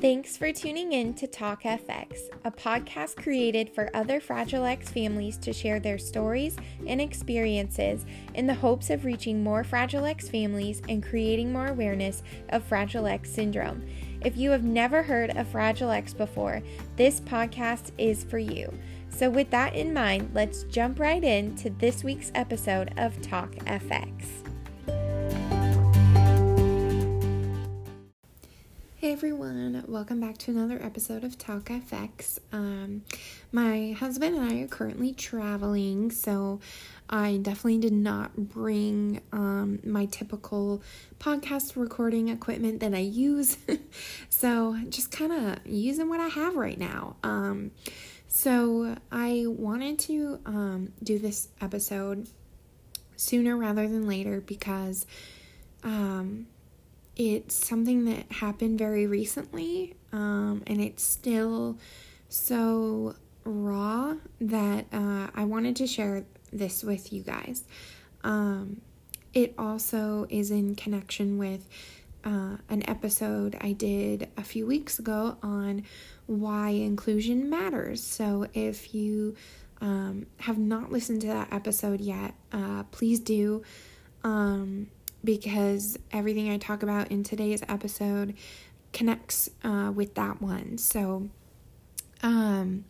Thanks for tuning in to Talk FX, a podcast created for other Fragile X families to share their stories and experiences in the hopes of reaching more Fragile X families and creating more awareness of Fragile X syndrome. If you have never heard of Fragile X before, this podcast is for you. So, with that in mind, let's jump right into this week's episode of Talk FX. Everyone, welcome back to another episode of Talk FX. Um, my husband and I are currently traveling, so I definitely did not bring um, my typical podcast recording equipment that I use. so just kind of using what I have right now. Um, so I wanted to um, do this episode sooner rather than later because um, it's something that happened very recently, um, and it's still so raw that uh, I wanted to share this with you guys. Um, it also is in connection with uh, an episode I did a few weeks ago on why inclusion matters. So if you um, have not listened to that episode yet, uh, please do. Um, because everything I talk about in today's episode connects uh, with that one. So, um,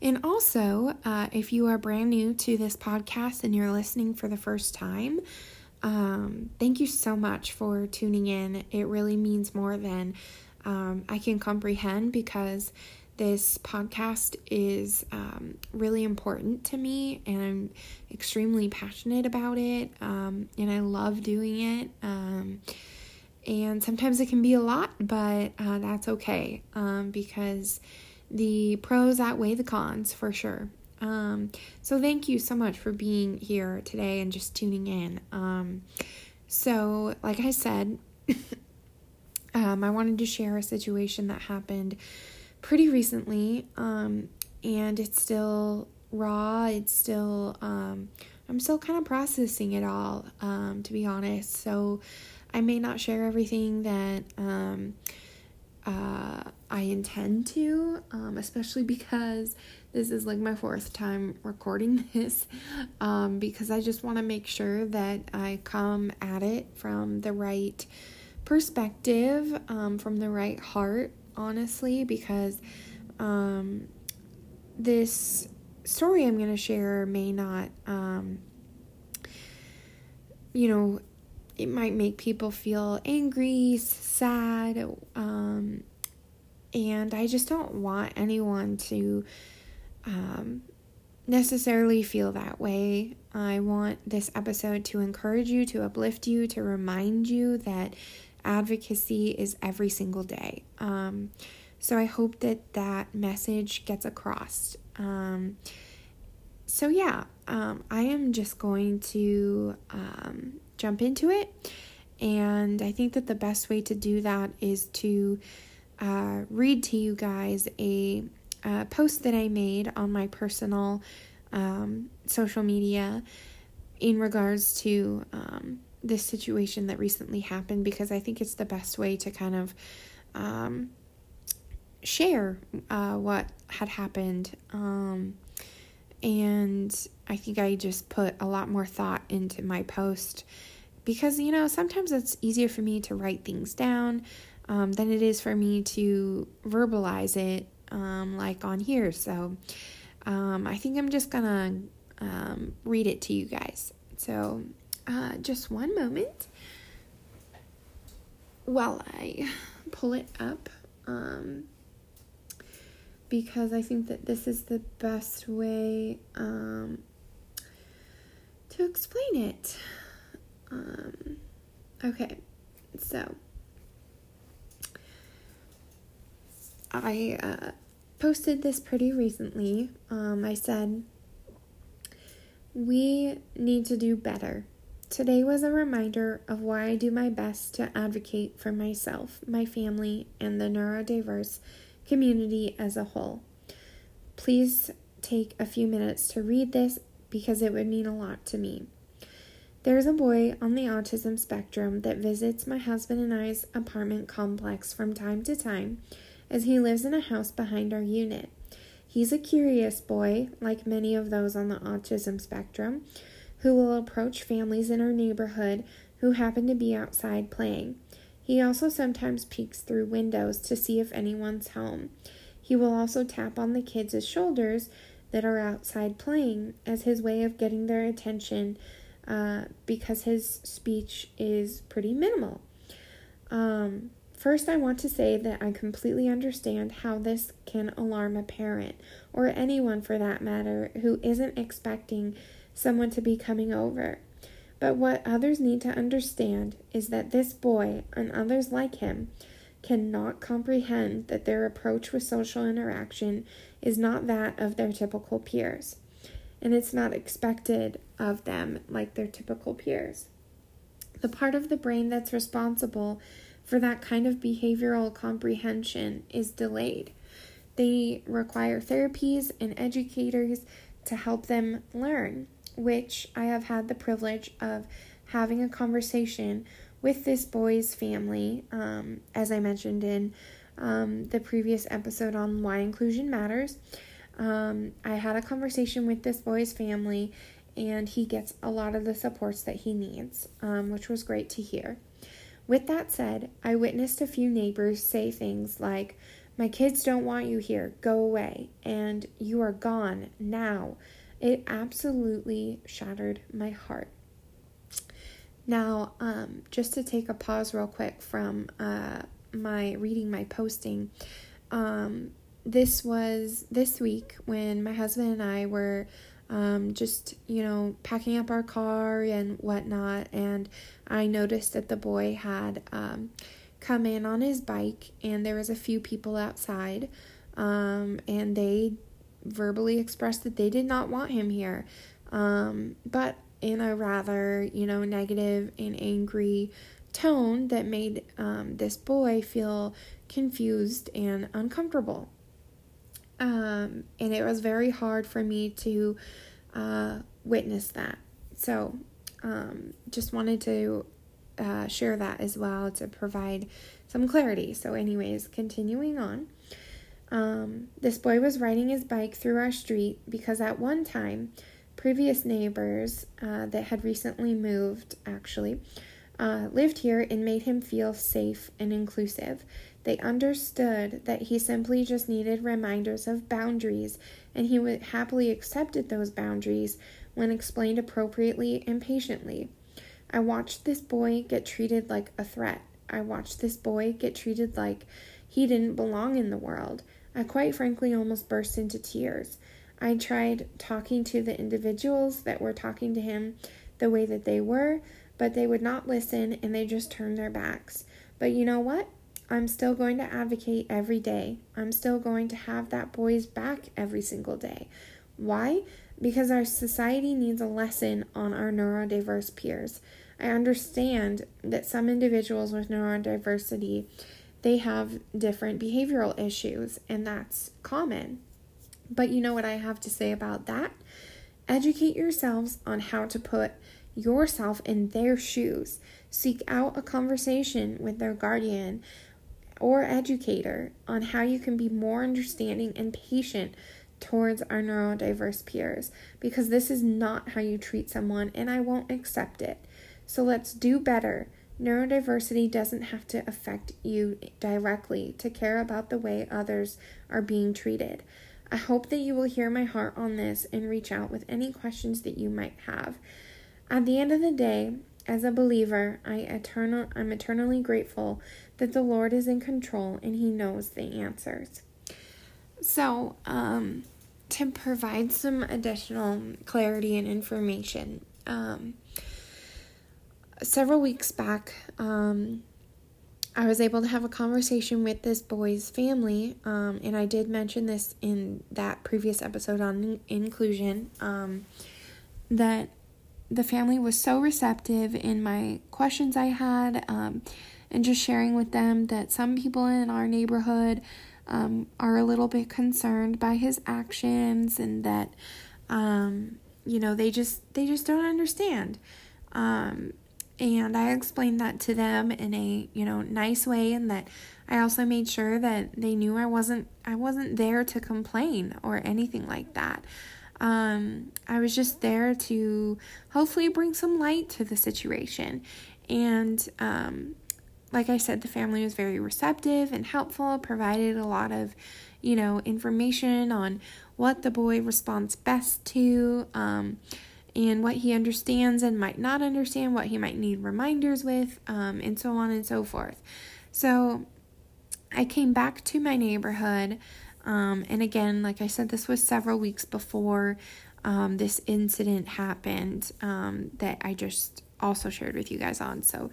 and also, uh, if you are brand new to this podcast and you're listening for the first time, um, thank you so much for tuning in. It really means more than um, I can comprehend because this podcast is um, really important to me and I'm extremely passionate about it um, and I love doing it. Um, and sometimes it can be a lot, but uh, that's okay um, because the pros outweigh the cons for sure. Um, so, thank you so much for being here today and just tuning in. Um, so, like I said, I wanted to share a situation that happened pretty recently, um, and it's still raw. It's still, um, I'm still kind of processing it all, um, to be honest. So I may not share everything that um, uh, I intend to, um, especially because this is like my fourth time recording this, um, because I just want to make sure that I come at it from the right perspective, um, from the right heart, honestly, because um, this story I'm going to share may not, um, you know, it might make people feel angry, sad, um, and I just don't want anyone to um, necessarily feel that way. I want this episode to encourage you, to uplift you, to remind you that advocacy is every single day. Um, so I hope that that message gets across. Um, so, yeah, um, I am just going to um, jump into it. And I think that the best way to do that is to uh, read to you guys a, a, post that I made on my personal um, social media in regards to um, this situation that recently happened because I think it's the best way to kind of um, share uh, what had happened. Um, and I think I just put a lot more thought into my post because, you know, sometimes it's easier for me to write things down um, than it is for me to verbalize it um, like on here. So um, I think I'm just gonna um, read it to you guys. So uh, just one moment while I pull it up um, because I think that this is the best way um, to explain it. Um, okay, so I uh, posted this pretty recently. Um, I said, We need to do better. Today was a reminder of why I do my best to advocate for myself, my family, and the neurodiverse community as a whole. Please take a few minutes to read this because it would mean a lot to me. There's a boy on the autism spectrum that visits my husband and I's apartment complex from time to time as he lives in a house behind our unit. He's a curious boy, like many of those on the autism spectrum, who will approach families in our neighborhood who happen to be outside playing. He also sometimes peeks through windows to see if anyone's home. He will also tap on the kids' shoulders that are outside playing as his way of getting their attention uh, because his speech is pretty minimal. Um, first, I want to say that I completely understand how this can alarm a parent, or anyone for that matter, who isn't expecting someone to be coming over. But what others need to understand is that this boy and others like him cannot comprehend that their approach with social interaction is not that of their typical peers, and it's not expected of them like their typical peers. The part of the brain that's responsible for that kind of behavioral comprehension is delayed. They require therapies and educators to help them learn which I have had the privilege of having a conversation with this boy's family, um, as I mentioned in um, the previous episode on why inclusion matters. Um, I had a conversation with this boy's family, and he gets a lot of the supports that he needs, um, which was great to hear. With that said, I witnessed a few neighbors say things like, My kids don't want you here, go away, and you are gone now. It absolutely shattered my heart. Now, um, just to take a pause real quick from uh, my reading my posting, um, this was this week when my husband and I were um, just, you know, packing up our car and whatnot, and I noticed that the boy had um, come in on his bike, and there was a few people outside, um, and they verbally expressed that they did not want him here, um, but in a rather, you know, negative and angry tone that made um, this boy feel confused and uncomfortable. Um, and it was very hard for me to uh, witness that. So, um, just wanted to uh, share that as well to provide some clarity. So, anyways, continuing on. Um, this boy was riding his bike through our street because at one time, previous neighbors uh, that had recently moved actually uh, lived here and made him feel safe and inclusive. They understood that he simply just needed reminders of boundaries, and he would happily accepted those boundaries when explained appropriately and patiently. I watched this boy get treated like a threat. I watched this boy get treated like he didn't belong in the world. I quite frankly almost burst into tears. I tried talking to the individuals that were talking to him the way that they were, but they would not listen and they just turned their backs. But you know what? I'm still going to advocate every day. I'm still going to have that boy's back every single day. Why? Because our society needs a lesson on our neurodiverse peers. I understand that some individuals with neurodiversity they have different behavioral issues, and that's common. But you know what I have to say about that? Educate yourselves on how to put yourself in their shoes. Seek out a conversation with their guardian or educator on how you can be more understanding and patient towards our neurodiverse peers because this is not how you treat someone and I won't accept it. So let's do better. Neurodiversity doesn't have to affect you directly to care about the way others are being treated. I hope that you will hear my heart on this and reach out with any questions that you might have. At the end of the day, as a believer, I eternal I'm eternally grateful that the Lord is in control and he knows the answers. So, um to provide some additional clarity and information, um several weeks back, um, I was able to have a conversation with this boy's family, um, and I did mention this in that previous episode on inclusion. Um, that the family was so receptive in my questions I had, um, and just sharing with them that some people in our neighborhood um, are a little bit concerned by his actions, and that um, you know they just they just don't understand. Um, and I explained that to them in a, you know, nice way and that I also made sure that they knew I wasn't I wasn't there to complain or anything like that. Um, I was just there to hopefully bring some light to the situation. And um, like I said, the family was very receptive and helpful, provided a lot of, you know, information on what the boy responds best to. Um, and what he understands and might not understand, what he might need reminders with, um, and so on and so forth. So I came back to my neighborhood, um, and again, like I said, this was several weeks before um, this incident happened um, that I just also shared with you guys on. So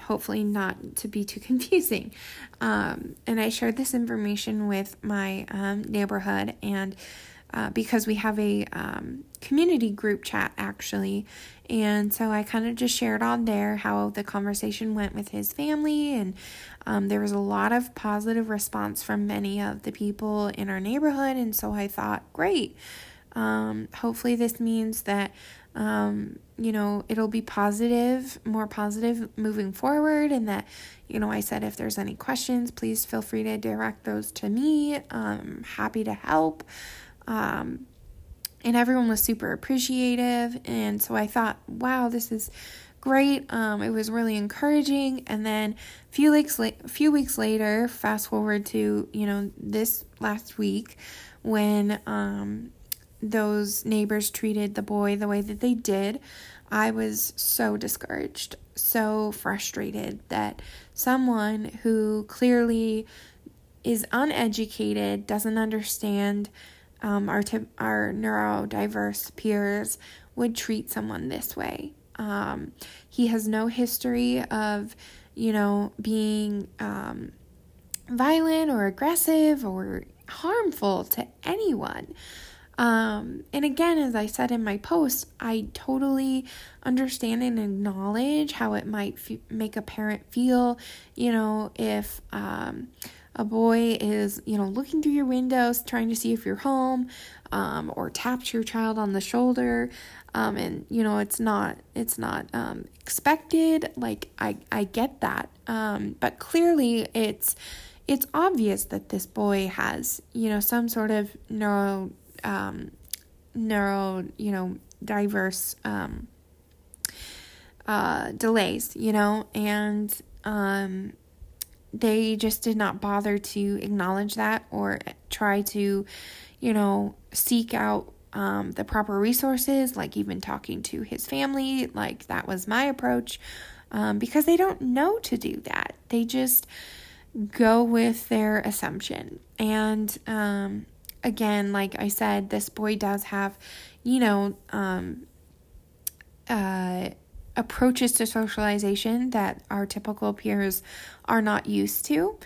hopefully not to be too confusing. Um, and I shared this information with my um, neighborhood and uh, because we have a um, community group chat actually. And so I kind of just shared on there how the conversation went with his family. And um, there was a lot of positive response from many of the people in our neighborhood. And so I thought, great. Um, hopefully, this means that, um, you know, it'll be positive, more positive moving forward. And that, you know, I said, if there's any questions, please feel free to direct those to me. I'm happy to help. Um, and everyone was super appreciative. And so I thought, wow, this is great. Um, it was really encouraging. And then a few weeks la- few weeks later, fast forward to you know this last week, when um, those neighbors treated the boy the way that they did, I was so discouraged, so frustrated that someone who clearly is uneducated doesn't understand um, our our neurodiverse peers would treat someone this way. Um, he has no history of, you know, being um, violent or aggressive or harmful to anyone. Um, and again, as I said in my post, I totally understand and acknowledge how it might f- make a parent feel, you know, if um, a boy is, you know, looking through your windows, trying to see if you're home, um, or taps your child on the shoulder, um, and you know, it's not, it's not um, expected. Like I, I get that, um, but clearly, it's, it's obvious that this boy has, you know, some sort of neuro, um, neuro, you know, diverse um, uh, delays, you know, and um, they just did not bother to acknowledge that or try to, you know, seek out um, the proper resources, like even talking to his family. Like that was my approach um, because they don't know to do that. They just go with their assumption. And um, again, like I said, this boy does have, you know, um, uh, approaches to socialization that our typical peers are not used to.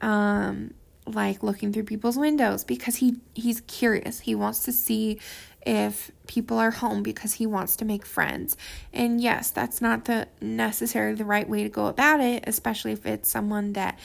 Um, like looking through people's windows because he he's curious. He wants to see if people are home because he wants to make friends. And yes, that's not the necessarily the right way to go about it, especially if it's someone that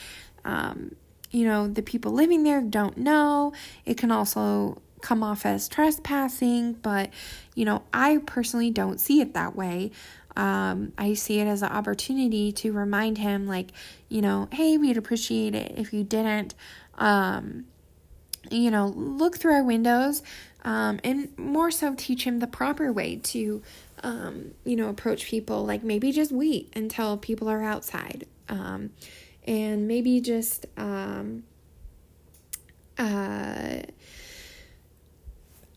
um, you know, the people living there don't know. It can also come off as trespassing, but you know, I personally don't see it that way um, I see it as an opportunity to remind him, like, you know, hey, we'd appreciate it if you didn't, um, you know, look through our windows, um, and more so teach him the proper way to, um, you know, approach people. Like maybe just wait until people are outside, um, and maybe just, um, uh,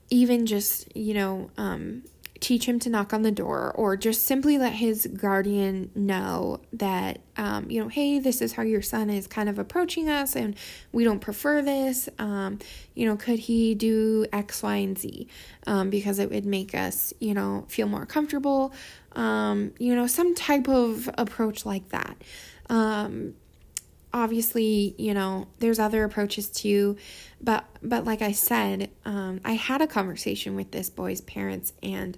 even just you know, um teach him to knock on the door or just simply let his guardian know that um, you know hey this is how your son is kind of approaching us and we don't prefer this. Um, you know could he do x y and z? Um, because it would make us you know feel more comfortable. Um, you know some type of approach like that. Um, obviously you know there's other approaches too but but like i said um, i had a conversation with this boy's parents and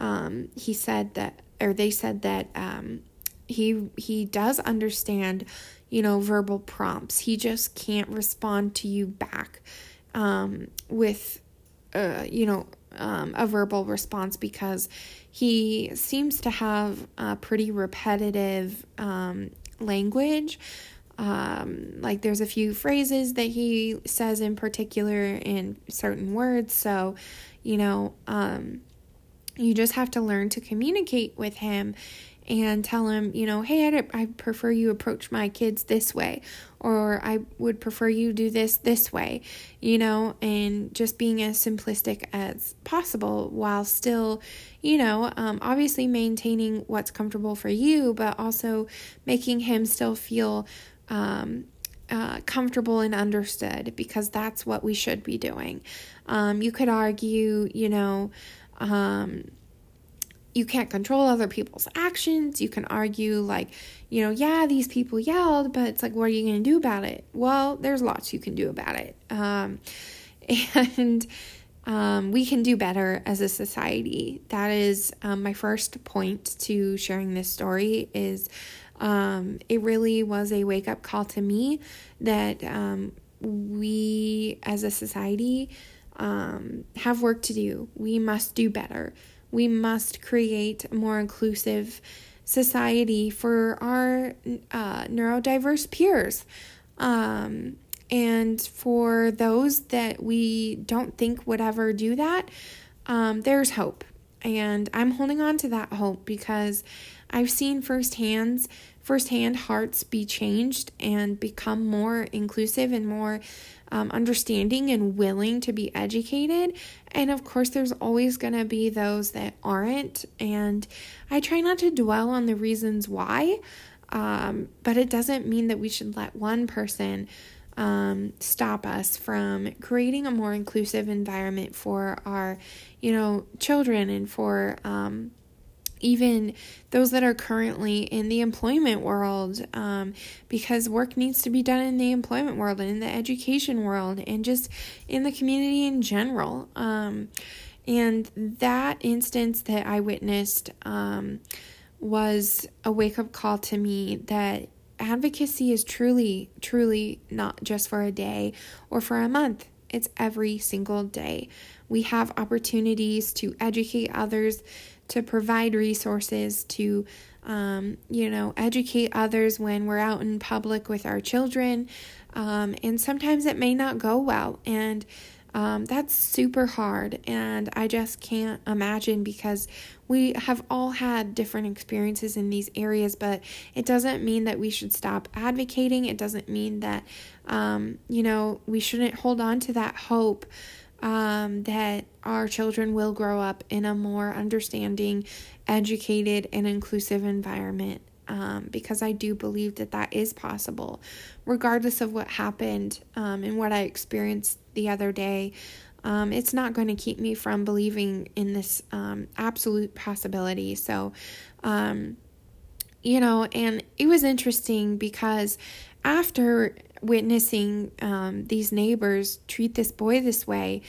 um, he said that or they said that um, he he does understand you know verbal prompts he just can't respond to you back um, with uh, you know um, a verbal response because he seems to have a pretty repetitive um, language. Um, like there's a few phrases that he says in particular in certain words. So, you know, um, you just have to learn to communicate with him and tell him, you know, hey, I, I prefer you approach my kids this way, or I would prefer you do this this way, you know, and just being as simplistic as possible while still, you know, um, obviously maintaining what's comfortable for you, but also making him still feel um, uh, comfortable and understood because that's what we should be doing. Um, you could argue, you know, um, you can't control other people's actions. You can argue, like, you know, yeah, these people yelled, but it's like, what are you going to do about it? Well, there's lots you can do about it. Um, and um, we can do better as a society. That is um, my first point to sharing this story is um, it really was a wake up call to me that um, we as a society um, have work to do. We must do better we must create a more inclusive society for our uh, neurodiverse peers. Um, and for those that we don't think would ever do that, um, there's hope. And I'm holding on to that hope because I've seen firsthand firsthand hearts be changed and become more inclusive and more um, understanding and willing to be educated. And of course, there's always going to be those that aren't. And I try not to dwell on the reasons why, um, but it doesn't mean that we should let one person um, stop us from creating a more inclusive environment for our, you know, children and for um, even those that are currently in the employment world, um, because work needs to be done in the employment world and in the education world and just in the community in general. Um, and that instance that I witnessed um, was a wake up call to me that advocacy is truly, truly not just for a day or for a month. It's every single day. We have opportunities to educate others to provide resources, to, um, you know, educate others when we're out in public with our children. Um, and sometimes it may not go well. And um, that's super hard. And I just can't imagine because we have all had different experiences in these areas, but it doesn't mean that we should stop advocating. It doesn't mean that, um, you know, we shouldn't hold on to that hope um, that our children will grow up in a more understanding, educated, and inclusive environment. Um, because I do believe that that is possible, regardless of what happened um, and what I experienced the other day. Um, it's not going to keep me from believing in this um, absolute possibility. So, um, you know, and it was interesting because after witnessing um, these neighbors treat this boy this way,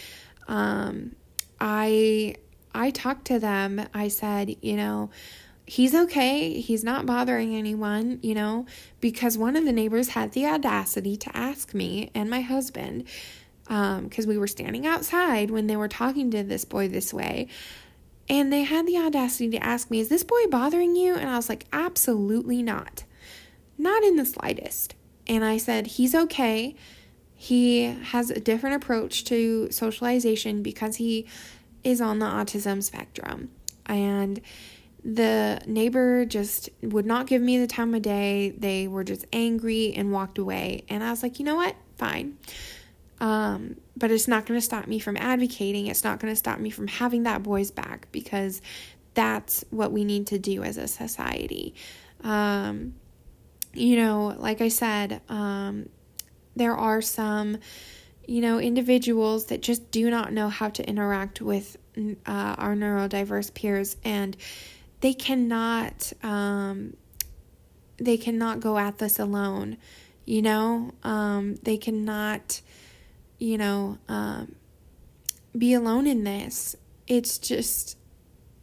um, I I talked to them. I said, you know, he's okay. He's not bothering anyone, you know, because one of the neighbors had the audacity to ask me and my husband, because um, we were standing outside when they were talking to this boy this way. And they had the audacity to ask me, Is this boy bothering you? And I was like, Absolutely not. Not in the slightest. And I said, He's okay. He has a different approach to socialization because he is on the autism spectrum. And the neighbor just would not give me the time of day. They were just angry and walked away. And I was like, you know what? Fine. Um, but it's not going to stop me from advocating. It's not going to stop me from having that boy's back because that's what we need to do as a society. Um, you know, like I said, um, there are some, you know, individuals that just do not know how to interact with uh, our neurodiverse peers, and they cannot, um, they cannot go at this alone. You know, um, they cannot, you know, um, be alone in this. It's just,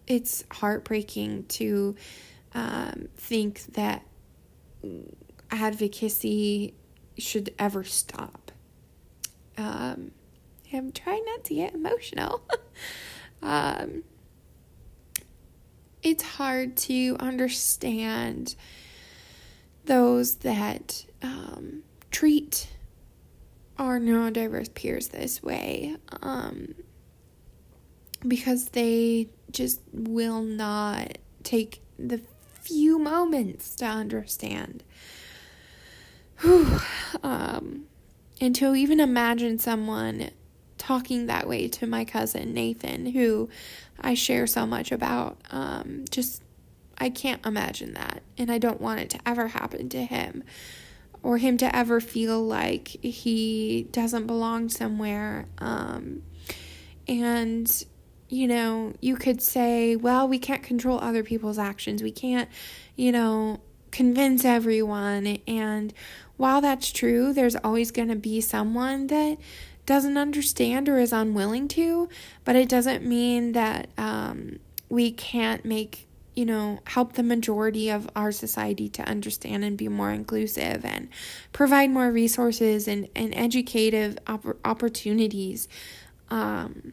it's heartbreaking to um, think that advocacy should ever stop. Um, I'm trying not to get emotional. um, it's hard to understand those that um, treat our neurodiverse peers this way um, because they just will not take the few moments to understand. Whew. Um, and to even imagine someone talking that way to my cousin Nathan, who I share so much about, um, just I can't imagine that. And I don't want it to ever happen to him or him to ever feel like he doesn't belong somewhere. Um, and, you know, you could say, well, we can't control other people's actions. We can't, you know, convince everyone. And while that's true, there's always going to be someone that doesn't understand or is unwilling to, but it doesn't mean that um, we can't make you know, help the majority of our society to understand and be more inclusive and provide more resources and, and educative op- opportunities. Um,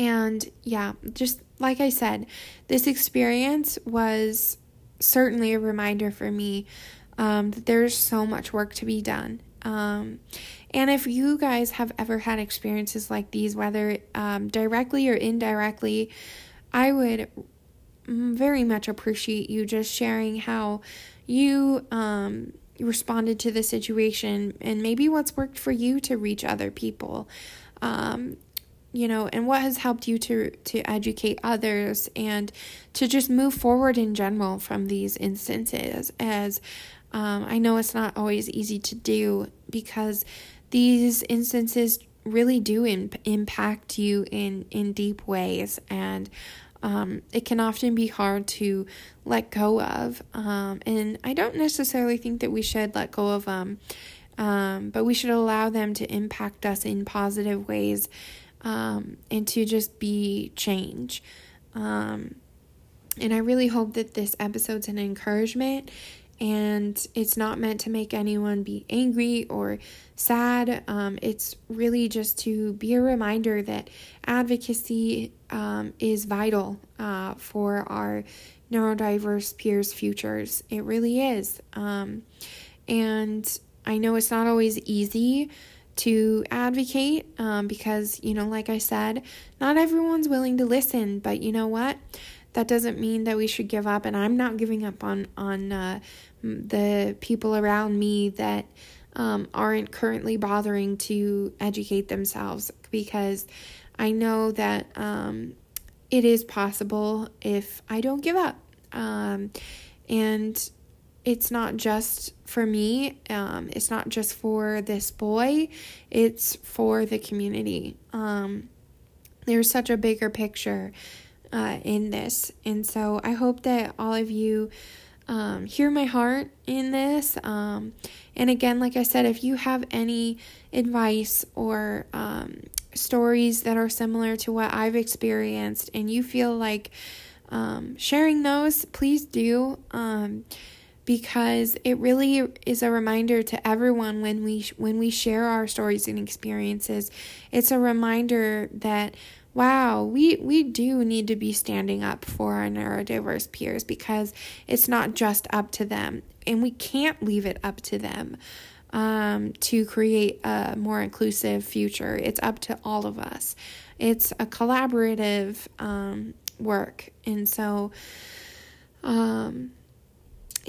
and yeah, just like I said, this experience was certainly a reminder for me um, that there's so much work to be done. Um, and if you guys have ever had experiences like these, whether um, directly or indirectly, I would very much appreciate you just sharing how you um, responded to the situation and maybe what's worked for you to reach other people. Um, you know, and what has helped you to to educate others and to just move forward in general from these instances. As um, I know it's not always easy to do because these instances really do imp- impact you in in deep ways and um, it can often be hard to let go of. Um, and I don't necessarily think that we should let go of them, um, but we should allow them to impact us in positive ways um, and to just be change. Um, and I really hope that this episode's an encouragement and it's not meant to make anyone be angry or sad. Um, it's really just to be a reminder that advocacy um, is vital uh, for our neurodiverse peers' futures. It really is. Um, and I know it's not always easy to advocate um, because, you know, like I said, not everyone's willing to listen, but you know what? That doesn't mean that we should give up, and I'm not giving up on on uh, the people around me that um, aren't currently bothering to educate themselves because I know that um, it is possible if I don't give up. Um, and it's not just for me, um, it's not just for this boy, it's for the community. Um, there's such a bigger picture uh, in this. And so I hope that all of you um, hear my heart in this. Um, and again, like I said, if you have any advice or um, stories that are similar to what I've experienced and you feel like um, sharing those, please do. Because it really is a reminder to everyone when we when we share our stories and experiences it's a reminder that wow, we, we do need to be standing up for our neurodiverse peers because it's not just up to them. And we can't leave it up to them um, to create a more inclusive future. It's up to all of us. It's a collaborative um, work. And so, um,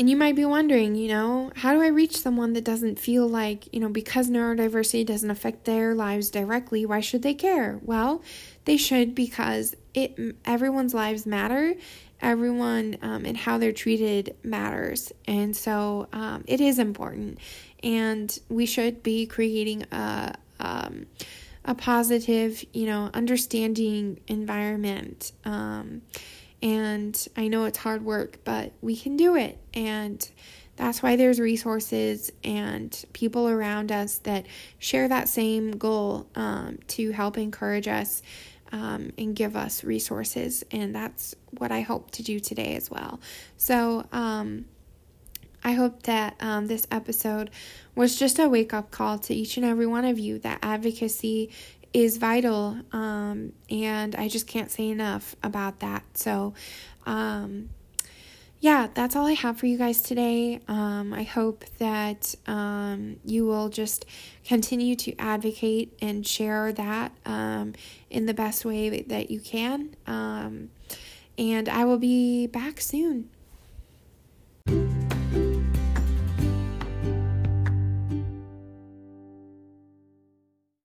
and you might be wondering, you know, how do I reach someone that doesn't feel like, you know, because neurodiversity doesn't affect their lives directly, why should they care? Well, they should because it everyone's lives matter. Everyone um, and how they're treated matters, and so um, it is important. And we should be creating a um, a positive, you know, understanding environment. Um, and I know it's hard work, but we can do it. And that's why there's resources and people around us that share that same goal um, to help encourage us um, and give us resources. And that's what I hope to do today as well. So, um, I hope that um, this episode was just a wake up call to each and every one of you that advocacy is vital. Um, and I just can't say enough about that. So, um, yeah, that's all I have for you guys today. Um, I hope that um, you will just continue to advocate and share that um, in the best way that you can. Um, and I will be back soon.